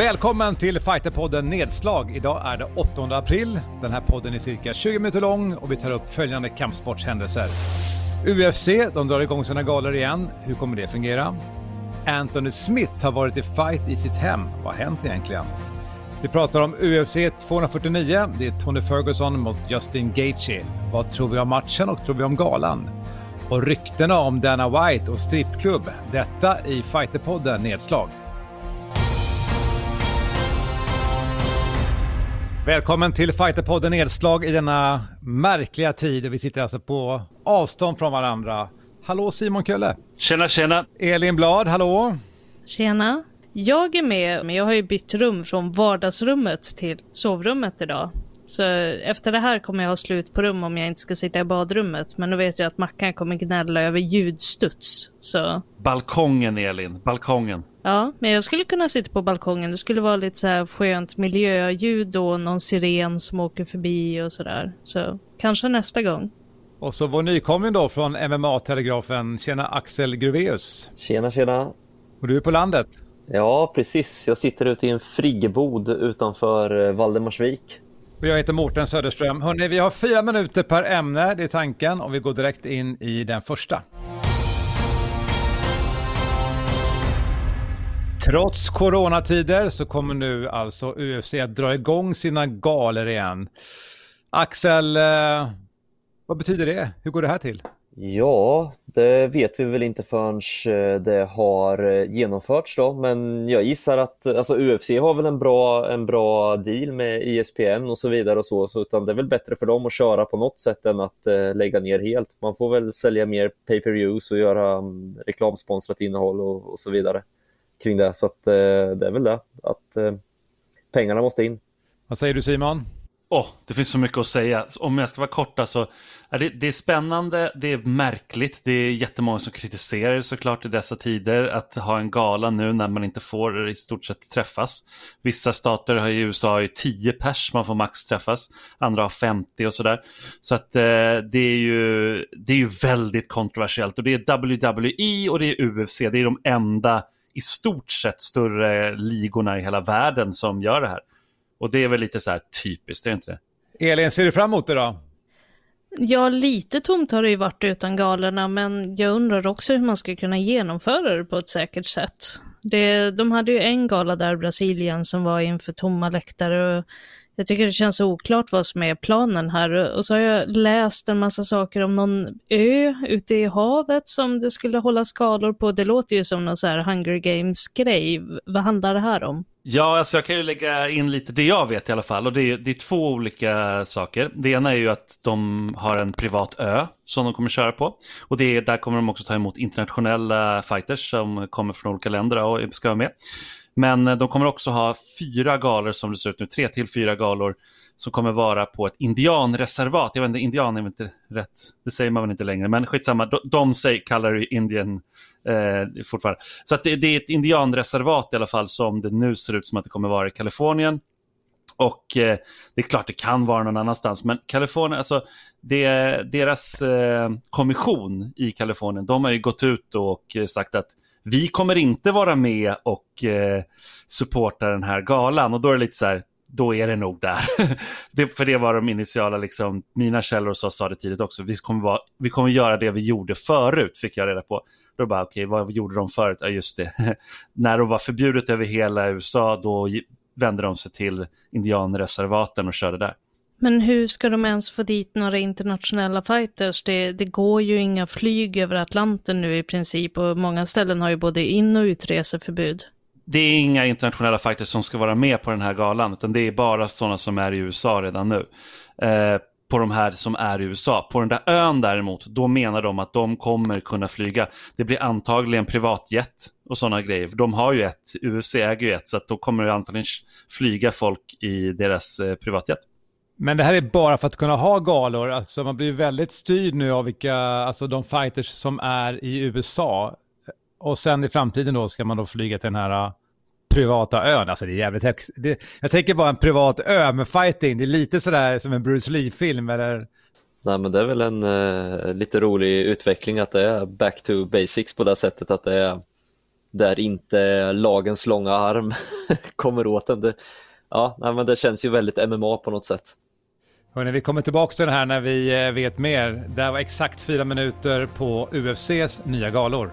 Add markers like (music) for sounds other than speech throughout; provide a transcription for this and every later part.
Välkommen till Fighterpodden Nedslag. Idag är det 8 april. Den här podden är cirka 20 minuter lång och vi tar upp följande kampsportshändelser. UFC, de drar igång sina galor igen. Hur kommer det fungera? Anthony Smith har varit i fight i sitt hem. Vad har hänt egentligen? Vi pratar om UFC 249. Det är Tony Ferguson mot Justin Gaethje. Vad tror vi om matchen och tror vi om galan? Och ryktena om Dana White och strippklubb. Detta i Fighterpodden Nedslag. Välkommen till Fighterpodden Nedslag i denna märkliga tid. Vi sitter alltså på avstånd från varandra. Hallå Simon Kölle! Tjena, tjena! Elin Blad, hallå! Tjena! Jag är med, men jag har ju bytt rum från vardagsrummet till sovrummet idag. Så efter det här kommer jag ha slut på rum om jag inte ska sitta i badrummet. Men då vet jag att Mackan kommer gnälla över ljudstuds. Så... Balkongen Elin, balkongen. Ja, men jag skulle kunna sitta på balkongen. Det skulle vara lite så här skönt miljöljud och någon siren som åker förbi och sådär. Så kanske nästa gång. Och så vår nykomling då från MMA-telegrafen. Tjena Axel Gruveus. Tjena, tjena. Och du är på landet? Ja, precis. Jag sitter ute i en friggebod utanför eh, Valdemarsvik. Och jag heter Mårten Söderström. Hörrni, vi har fyra minuter per ämne, det är tanken, och vi går direkt in i den första. Trots coronatider så kommer nu alltså UFC att dra igång sina galor igen. Axel, eh, vad betyder det? Hur går det här till? Ja, det vet vi väl inte förrän eh, det har eh, genomförts då, men jag gissar att alltså UFC har väl en bra, en bra deal med ISPN och så vidare och så, så utan det är väl bättre för dem att köra på något sätt än att lägga ner helt. Man får väl sälja mer pay-per-views och göra um, reklamsponsrat innehåll och, och, så vidare kring det, så att uh, det är väl det, att uh, pengarna måste in. Vad säger du Simon? Oh, det finns så mycket att säga. Om jag ska vara korta så är det, det är spännande, det är märkligt, det är jättemånga som kritiserar det såklart i dessa tider att ha en gala nu när man inte får i stort sett träffas. Vissa stater har i USA har ju 10 pers man får max träffas, andra har 50 och sådär. Så att eh, det, är ju, det är ju väldigt kontroversiellt och det är WWE och det är UFC, det är de enda i stort sett större ligorna i hela världen som gör det här. Och det är väl lite så här typiskt, är det inte det? Elin, ser du fram emot det då? Ja, lite tomt har det ju varit utan galorna, men jag undrar också hur man ska kunna genomföra det på ett säkert sätt. Det, de hade ju en gala där, Brasilien, som var inför tomma läktare och jag tycker det känns oklart vad som är planen här. Och så har jag läst en massa saker om någon ö ute i havet som det skulle hålla skalor på. Det låter ju som någon så här Hunger Games-grej. Vad handlar det här om? Ja, alltså jag kan ju lägga in lite det jag vet i alla fall. Och det är, det är två olika saker. Det ena är ju att de har en privat ö som de kommer köra på. Och det är, där kommer de också ta emot internationella fighters som kommer från olika länder och ska vara med. Men eh, de kommer också ha fyra galor som det ser ut nu, tre till fyra galor som kommer vara på ett indianreservat. Jag vet inte, indian är väl inte rätt, det säger man väl inte längre, men skitsamma, de, de säger, kallar det Indian eh, fortfarande. Så att det, det, är ett indianreservat i alla fall som det nu ser ut som att det kommer vara i Kalifornien. Och eh, det är klart det kan vara någon annanstans, men Kalifornien, alltså det, deras eh, kommission i Kalifornien, de har ju gått ut och eh, sagt att vi kommer inte vara med och eh, supporta den här galan. Och då är det lite så här, då är det nog där. (laughs) det, för det var de initiala, liksom, mina källor sa, sa det tidigt också, vi kommer, vara, vi kommer göra det vi gjorde förut, fick jag reda på. Då bara, okej, okay, vad gjorde de förut? Ja, just det. (laughs) När det var förbjudet över hela USA, då vände de sig till indianreservaten och körde där. Men hur ska de ens få dit några internationella fighters? Det, det, går ju inga flyg över Atlanten nu i princip och många ställen har ju både in och utreseförbud. Det är inga internationella fighters som ska vara med på den här galan, utan det är bara sådana som är i USA redan nu. Eh, på de här som är i USA. På den där ön däremot, då menar de att de kommer kunna flyga. Det blir antagligen privatjet och sådana grejer. De har ju ett, UFC äger ju ett, så att då kommer det antagligen flyga folk i deras eh, privatjet. Men det här är bara för att kunna ha galor. Alltså man blir väldigt styrd nu av vilka, alltså de fighters som är i USA. Och sen i framtiden då ska man då flyga till den här privata ön. Alltså det är jävligt högt. Det, jag tänker bara en privat ö med fighting. Det är lite sådär som en Bruce Lee-film eller? Nej men det är väl en uh, lite rolig utveckling att det är back to basics på det sättet att det är där inte lagens långa arm (laughs) kommer åt en. Det, ja, men det känns ju väldigt MMA på något sätt. Hörrni, vi kommer tillbaka till det här när vi eh, vet mer. Det här var exakt fyra minuter på UFCs nya galor.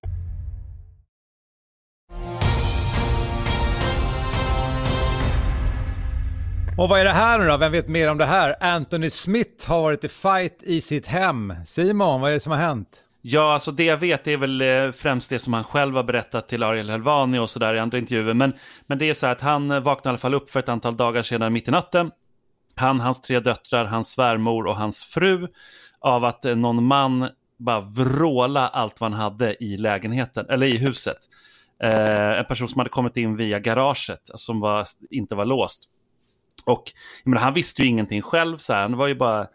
Och vad är det här nu då? Vem vet mer om det här? Anthony Smith har varit i fight i sitt hem. Simon, vad är det som har hänt? Ja, alltså det jag vet är väl eh, främst det som han själv har berättat till Ariel Helvani och sådär i andra intervjuer. Men, men det är så här att han eh, vaknade i alla fall upp för ett antal dagar sedan mitt i natten. Han, hans tre döttrar, hans svärmor och hans fru av att eh, någon man bara vråla allt vad han hade i lägenheten, eller i huset. Eh, en person som hade kommit in via garaget, som var, inte var låst. Och menar, han visste ju ingenting själv, så här. han var ju bara,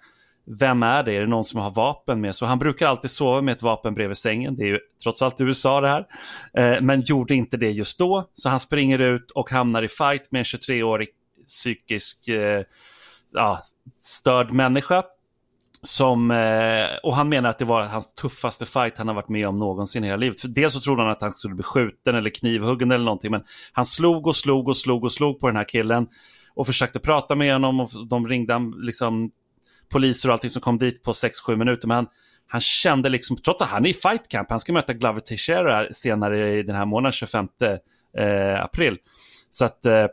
vem är det? Är det någon som har vapen med? Så han brukar alltid sova med ett vapen bredvid sängen, det är ju trots allt USA det här. Eh, men gjorde inte det just då, så han springer ut och hamnar i fight med en 23-årig psykisk eh, ja, störd människa. Som, eh, och han menar att det var hans tuffaste fight han har varit med om någonsin i hela livet. För dels så trodde han att han skulle bli skjuten eller knivhuggen eller någonting, men han slog och slog och slog och slog på den här killen och försökte prata med honom och de ringde liksom poliser och allting som kom dit på 6-7 minuter. Men han, han kände liksom, trots att han är i fight camp, han ska möta Glover Teixeira senare i den här månaden, 25 eh, april. Så att eh,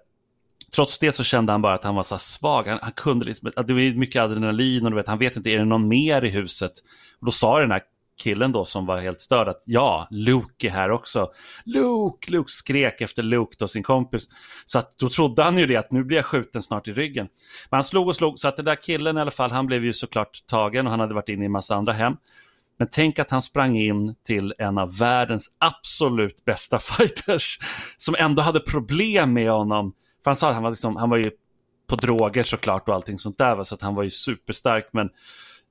trots det så kände han bara att han var så svag. Han, han kunde liksom, det var mycket adrenalin och du vet, han vet inte, är det någon mer i huset? Och då sa den här killen då som var helt störd att ja, Luke är här också. Luke, Luke skrek efter Luke då, sin kompis. Så att då trodde han ju det att nu blir jag skjuten snart i ryggen. Men han slog och slog, så att den där killen i alla fall, han blev ju såklart tagen och han hade varit inne i en massa andra hem. Men tänk att han sprang in till en av världens absolut bästa (laughs) fighters som ändå hade problem med honom. För han sa att han var, liksom, han var ju på droger såklart och allting sånt där, så att han var ju superstark. Men,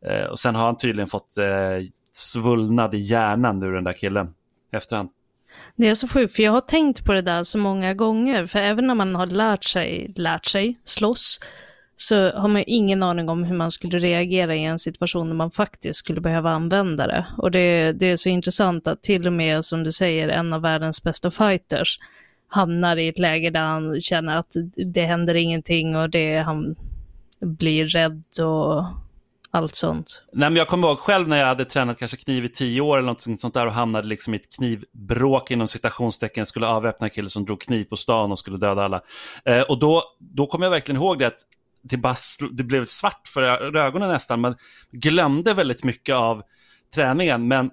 eh, och sen har han tydligen fått eh, svullnad i hjärnan nu den där killen efterhand. Det är så sjukt, för jag har tänkt på det där så många gånger, för även när man har lärt sig, lärt sig slåss, så har man ingen aning om hur man skulle reagera i en situation där man faktiskt skulle behöva använda det. Och det, det är så intressant att till och med, som du säger, en av världens bästa fighters hamnar i ett läge där han känner att det händer ingenting och det, han blir rädd och allt sånt? Nej, men jag kommer ihåg själv när jag hade tränat kanske kniv i tio år eller något sånt där och hamnade liksom i ett knivbråk inom citationstecken, skulle avväpna en kille som drog kniv på stan och skulle döda alla. Eh, och då, då kommer jag verkligen ihåg det att det, bara, det blev svart för ögonen nästan. Man glömde väldigt mycket av träningen, men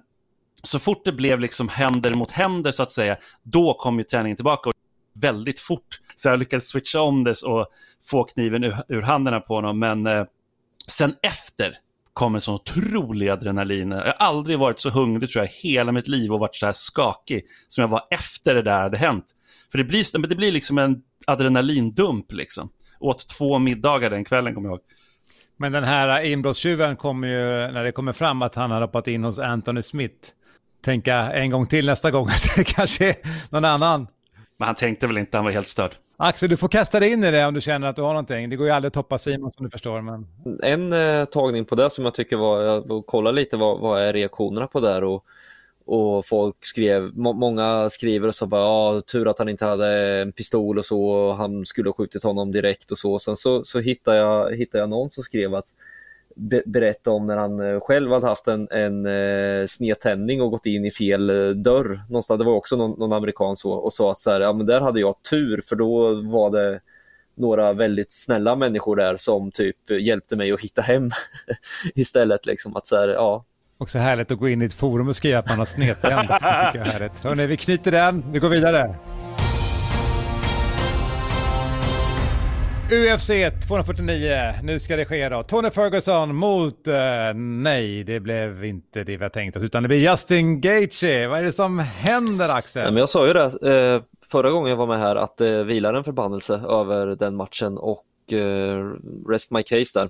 så fort det blev liksom händer mot händer så att säga, då kom ju träningen tillbaka. Och väldigt fort. Så jag lyckades switcha om det och få kniven ur, ur händerna på honom. Men eh, Sen efter kom en sån otrolig adrenalin. Jag har aldrig varit så hungrig tror jag hela mitt liv och varit så här skakig som jag var efter det där hade hänt. För det blir, det blir liksom en adrenalindump liksom. Åt två middagar den kvällen kommer jag ihåg. Men den här inbrottstjuven kommer ju, när det kommer fram att han har hoppat in hos Anthony Smith, tänka en gång till nästa gång (laughs) att det kanske är någon annan. Men han tänkte väl inte, han var helt störd. Axel, du får kasta dig in i det om du känner att du har någonting. Det går ju aldrig att toppa Simon som du förstår. Men... En eh, tagning på det som jag tycker var, jag kolla lite vad, vad är reaktionerna på det och, och folk skrev, må, många skriver och så bara, ja, tur att han inte hade en pistol och så, och han skulle ha skjutit honom direkt och så. Sen så, så hittade, jag, hittade jag någon som skrev att be berätta om när han eh, själv hade haft en, en eh, snedtändning och gått in i fel eh, dörr. Någonstans, det var också någon, någon amerikan så, och sa att så här, ja, men där hade jag tur för då var det några väldigt snälla människor där som typ hjälpte mig att hitta hem (laughs) istället. Liksom, att så här, ja. Också härligt att gå in i ett forum och skriva att man har snedtänd. Hörni, vi knyter den, vi går vidare. UFC 249, nu ska det ske då. Tony Ferguson mot, uh, nej det blev inte det vi har tänkt oss, utan det blir Justin Gaethje. Vad är det som händer Axel? Nej, men jag sa ju det eh, förra gången jag var med här att det eh, vilar en förbannelse över den matchen och eh, rest my case där.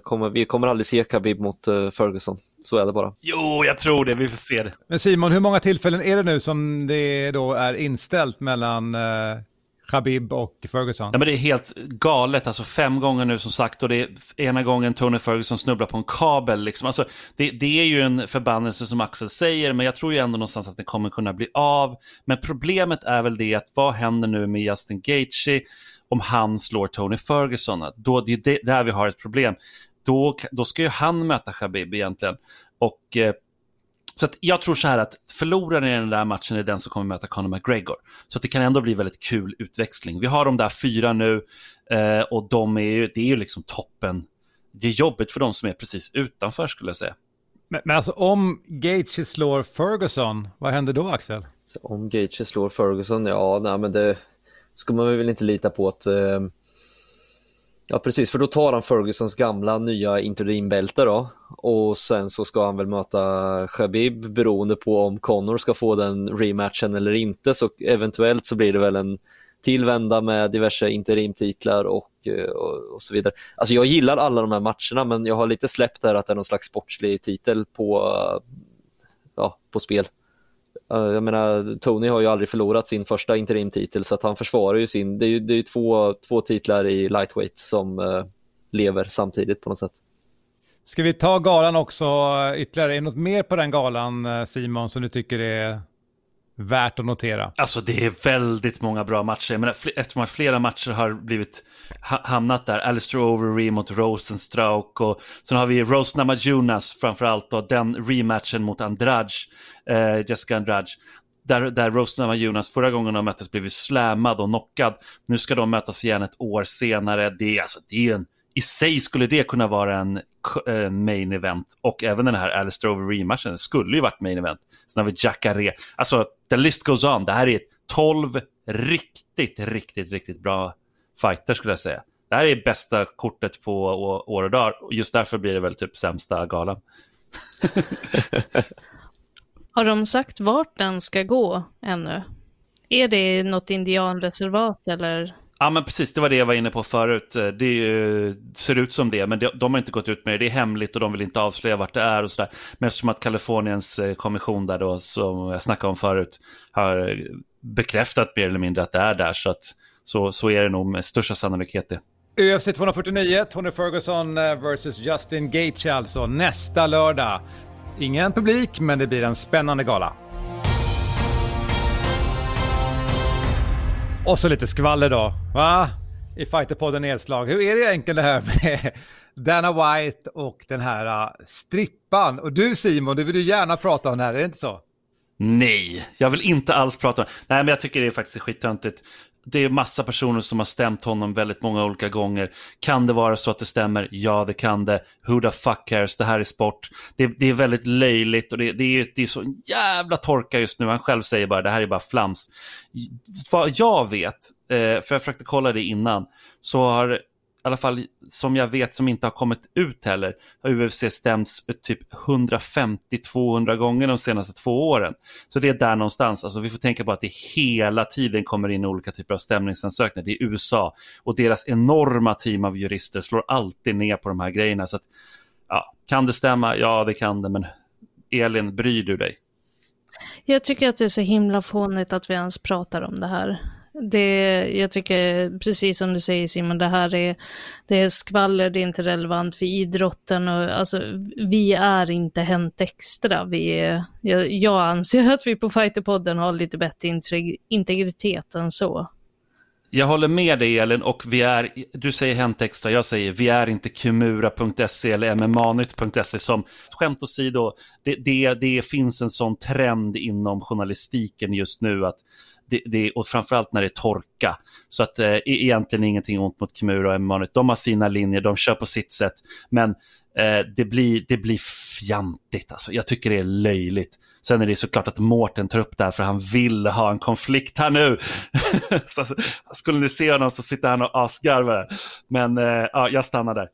Kommer, vi kommer aldrig se Khabib mot uh, Ferguson, så är det bara. Jo, jag tror det, vi får se det. Men Simon, hur många tillfällen är det nu som det då är inställt mellan uh, Khabib och Ferguson? Ja, men det är helt galet, alltså fem gånger nu som sagt och det är ena gången Tony Ferguson snubblar på en kabel. Liksom. Alltså, det, det är ju en förbannelse som Axel säger, men jag tror ju ändå någonstans att den kommer kunna bli av. Men problemet är väl det att vad händer nu med Justin Gaethje? om han slår Tony Ferguson. Då, det är där vi har ett problem. Då, då ska ju han möta Khabib egentligen. Och, eh, så att jag tror så här att förloraren i den där matchen är den som kommer möta Conor McGregor. Så att det kan ändå bli väldigt kul utväxling. Vi har de där fyra nu eh, och de är ju, det är ju liksom toppen. Det är jobbigt för de som är precis utanför skulle jag säga. Men, men alltså om Gaethje slår Ferguson, vad händer då Axel? Så om Gaethje slår Ferguson, ja, nej, men det, ska man väl inte lita på att eh, Ja precis, för då tar han Fergusons gamla nya interimbälte då och sen så ska han väl möta Khabib beroende på om Connor ska få den rematchen eller inte så eventuellt så blir det väl en tillvända med diverse interimtitlar och, eh, och, och, så vidare. Alltså jag gillar alla de här matcherna men jag har lite släppt där att det är någon slags sportslig titel på, eh, ja, på spel. Eh, jag menar, Tony har ju aldrig förlorat sin första interimtitel så att han försvarar ju sin, det är ju, det är ju två, två titlar i lightweight som uh, lever samtidigt på något sätt. Ska vi ta galan också eh, ytterligare? Är det något mer på den galan Simon som du tycker är värt att notera? Alltså det är väldigt många bra matcher. Jag menar, eftersom flera matcher har blivit hamnat där. Alistair Overeem mot Rosenstrauk och sen har vi Rose Namajunas framförallt och den rematchen mot Andrade, eh, Jessica Andrade. Där, där Rose Namajunas förra gången de möttes blev slammad och knockad. Nu ska de mötas igen ett år senare. Det är, alltså, det är en, i sig skulle det kunna vara en uh, main event och även den här Alistair Overeem-matchen skulle ju varit main event. Sen har vi Jacare. Alltså, the list goes on. Det här är 12 riktigt, riktigt, riktigt bra fighter skulle jag säga. Det här är bästa kortet på år och dag just därför blir det väl typ sämsta galan. (laughs) Har de sagt vart den ska gå ännu? Är det något indianreservat eller? Ja men precis, det var det jag var inne på förut. Eh, det ju, eh, ser ut som det, men de, de har inte gått ut med det. Det är hemligt och de vill inte avslöja vart det är och sådär. Men eftersom att Kaliforniens eh, kommission där då, som jag snackade om förut, har bekräftat mer eller mindre att det är där. Så att så, så är det nog med största sannolikhet det. UFC 249, Tony Ferguson vs Justin Gaethje alltså, nästa lördag. Ingen publik, men det blir en spännande gala. Och så lite skvaller då, va? I Fighterpodden Nedslag. Hur är det egentligen det här med (laughs) Dana White och den här äh, strippan? Och du Simon, du vill ju gärna prata om det här, är det inte så? Nej, jag vill inte alls prata om det. Nej, men jag tycker det är faktiskt skittöntigt det är massa personer som har stämt honom väldigt många olika gånger. Kan det vara så att det stämmer? Ja, det kan det. Who the fuck cares? Det här är sport. Det, det är väldigt löjligt och det, det, är, det är så jävla torka just nu. Han själv säger bara det här är bara flams. Vad jag vet, eh, för jag försökte kolla det innan, så har i alla fall som jag vet som inte har kommit ut heller, har UFC stämts typ 150-200 gånger de senaste två åren. Så det är där någonstans, alltså vi får tänka på att det hela tiden kommer in olika typer av stämningsansökningar. Det är USA och deras enorma team av jurister slår alltid ner på de här grejerna. Så att, ja, kan det stämma? Ja, det kan det, men Elin, bryr du dig? Jag tycker att det är så himla fånigt att vi ens pratar om det här. Det, jag tycker, precis som du säger Simon, det här är, det är skvaller, det är inte relevant för idrotten och alltså, vi är inte Hänt Extra. Vi är, jag, jag anser att vi på Fighterpodden har lite bättre integritet än så. Jag håller med dig Elin och vi är, du säger Hänt Extra, jag säger vi är inte kumura.se eller mmanytt.se som, skämt åsido, det, det, det finns en sån trend inom journalistiken just nu att det, det, och framförallt när det är torka. Så att eh, e-, egentligen ingenting ont mot Kimura och Emanuel. De har sina linjer, de kör på sitt sätt. Men eh, det, blir, det blir fjantigt. Alltså. Jag tycker det är löjligt. Sen är det såklart att Mårten tar upp det här för han vill ha en konflikt här nu. (laughs) så, skulle ni se honom så sitter han och asgarvar. Men eh, ja, jag stannar där.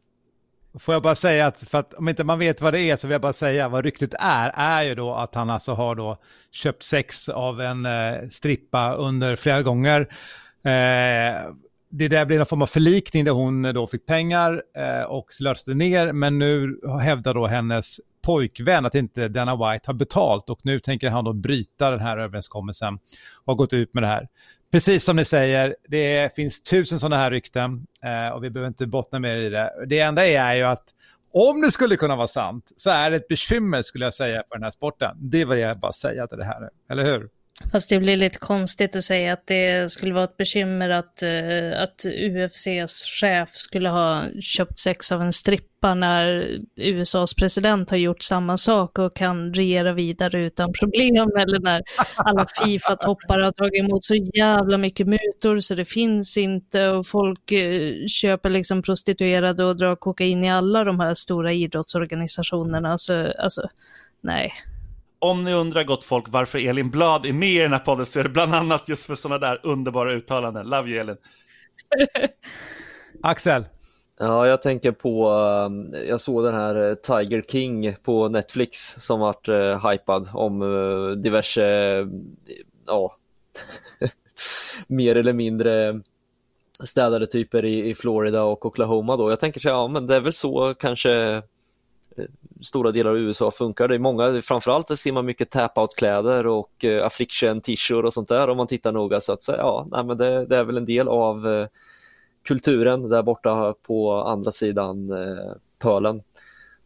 Får jag bara säga att, för att om inte man vet vad det är så vill jag bara säga vad ryktet är, är ju då att han alltså har då köpt sex av en eh, strippa under flera gånger. Eh, det där blev en form av förlikning där hon eh, då fick pengar eh, och slösade ner, men nu hävdar då hennes pojkvän att inte Dana White har betalt och nu tänker han då bryta den här överenskommelsen och har gått ut med det här. Precis som ni säger, det finns tusen sådana här rykten eh, och vi behöver inte bottna mer i det. Det enda är ju att om det skulle kunna vara sant så är det ett bekymmer skulle jag säga för den här sporten. Det vill jag bara säga till det här, eller hur? Fast det blir lite konstigt att säga att det skulle vara ett bekymmer att, uh, att UFCs chef skulle ha köpt sex av en strippa när USAs president har gjort samma sak och kan regera vidare utan problem. Eller när alla Fifa-toppar har tagit emot så jävla mycket mutor så det finns inte och folk uh, köper liksom prostituerade och drar kokain i alla de här stora idrottsorganisationerna. Så, alltså, nej om ni undrar gott folk varför Elin Blad är med i den här podden så är det bland annat just för sådana där underbara uttalanden. Love you Elin. (laughs) Axel? Ja, jag tänker på, eh, jag såg den här eh, Tiger King på Netflix som vart uh, hypad om uh, diverse, uh, ja, (laughs) mer eller mindre städade typer i, i Florida och Oklahoma då. Jag tänker så ja men det är väl så kanske stora delar av USA funkar. Det är många, framförallt ser man mycket tap-out-kläder och eh, affliction t-shirt och sånt där om man tittar noga. Så att ja, nej, men det, det är väl en del av eh, kulturen där borta på andra sidan eh, pölen.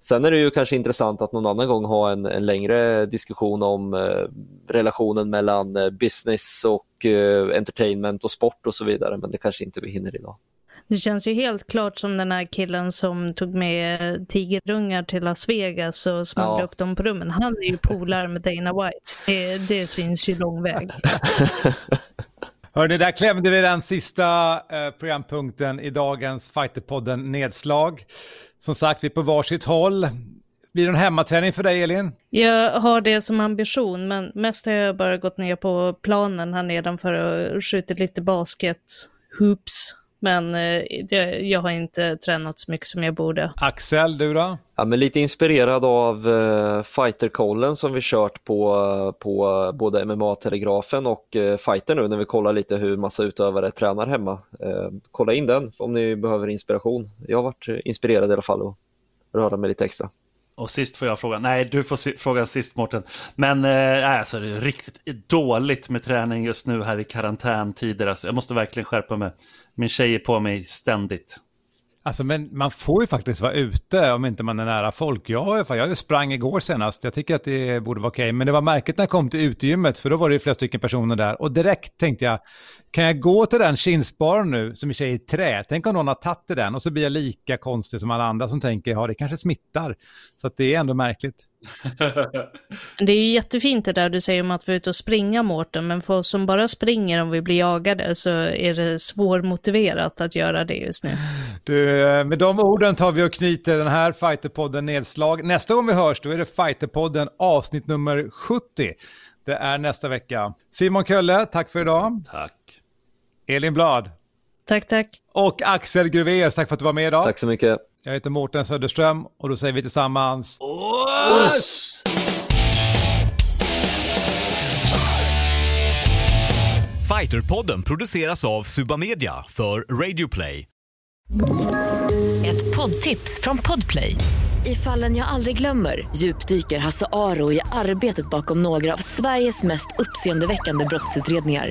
Sen är det ju kanske intressant att någon annan gång ha en, en längre diskussion om eh, relationen mellan eh, business och eh, entertainment och sport och så vidare, men det kanske inte vi hinner idag. Det känns ju helt klart som den här killen som tog med tigerungar till Las Vegas och smugglade ja. upp dem på rummen. Han är ju polare med Dana White. Det, det syns ju lång väg. (laughs) Hörni, där klämde vi den sista eh, programpunkten i dagens Fighterpodden Nedslag. Som sagt, vi är på varsitt håll. Blir det en hemmaträning för dig, Elin? Jag har det som ambition, men mest har jag bara gått ner på planen här nedanför och skjutit lite basket, hoops men eh, det, jag har inte tränat så mycket som jag borde. Axel, du då? Ja, men lite inspirerad av uh, fighterkollen som vi kört på, på både MMA-telegrafen och uh, fighter nu när vi kollar lite hur massa utövare tränar hemma. Uh, kolla in den om ni behöver inspiration. Jag har varit inspirerad i alla fall och röra mig lite extra. Och sist får jag fråga. Nej, du får fråga sist Mårten. Men eh, alltså, det är riktigt dåligt med träning just nu här i karantäntider. Alltså, jag måste verkligen skärpa mig. Min tjej är på mig ständigt. Alltså men man får ju faktiskt vara ute om inte man är nära folk. Jag, jag sprang igår senast, jag tycker att det borde vara okej. Okay. Men det var märkligt när jag kom till utegymmet för då var det flera stycken personer där. Och direkt tänkte jag, kan jag gå till den kinsparen nu som i sig är i trä? Tänk om någon har tagit i den och så blir jag lika konstig som alla andra som tänker, ja det kanske smittar. Så att det är ändå märkligt. (laughs) det är ju jättefint det där du säger om att vara ute och springa Mårten, men för oss som bara springer om vi blir jagade så är det svårmotiverat att göra det just nu. Du, med de orden tar vi och knyter den här Fighterpodden nedslag. Nästa gång vi hörs då är det Fighterpodden avsnitt nummer 70. Det är nästa vecka. Simon Kölle, tack för idag. Tack. Elin Blad. Tack, tack. Och Axel Gruveus, tack för att du var med idag. Tack så mycket. Jag heter Mårten Söderström och då säger vi tillsammans... Oss! Fighterpodden produceras av Suba Media för Radio Play. Ett poddtips från Podplay. I fallen jag aldrig glömmer djupdyker Hasse Aro i arbetet bakom några av Sveriges mest uppseendeväckande brottsutredningar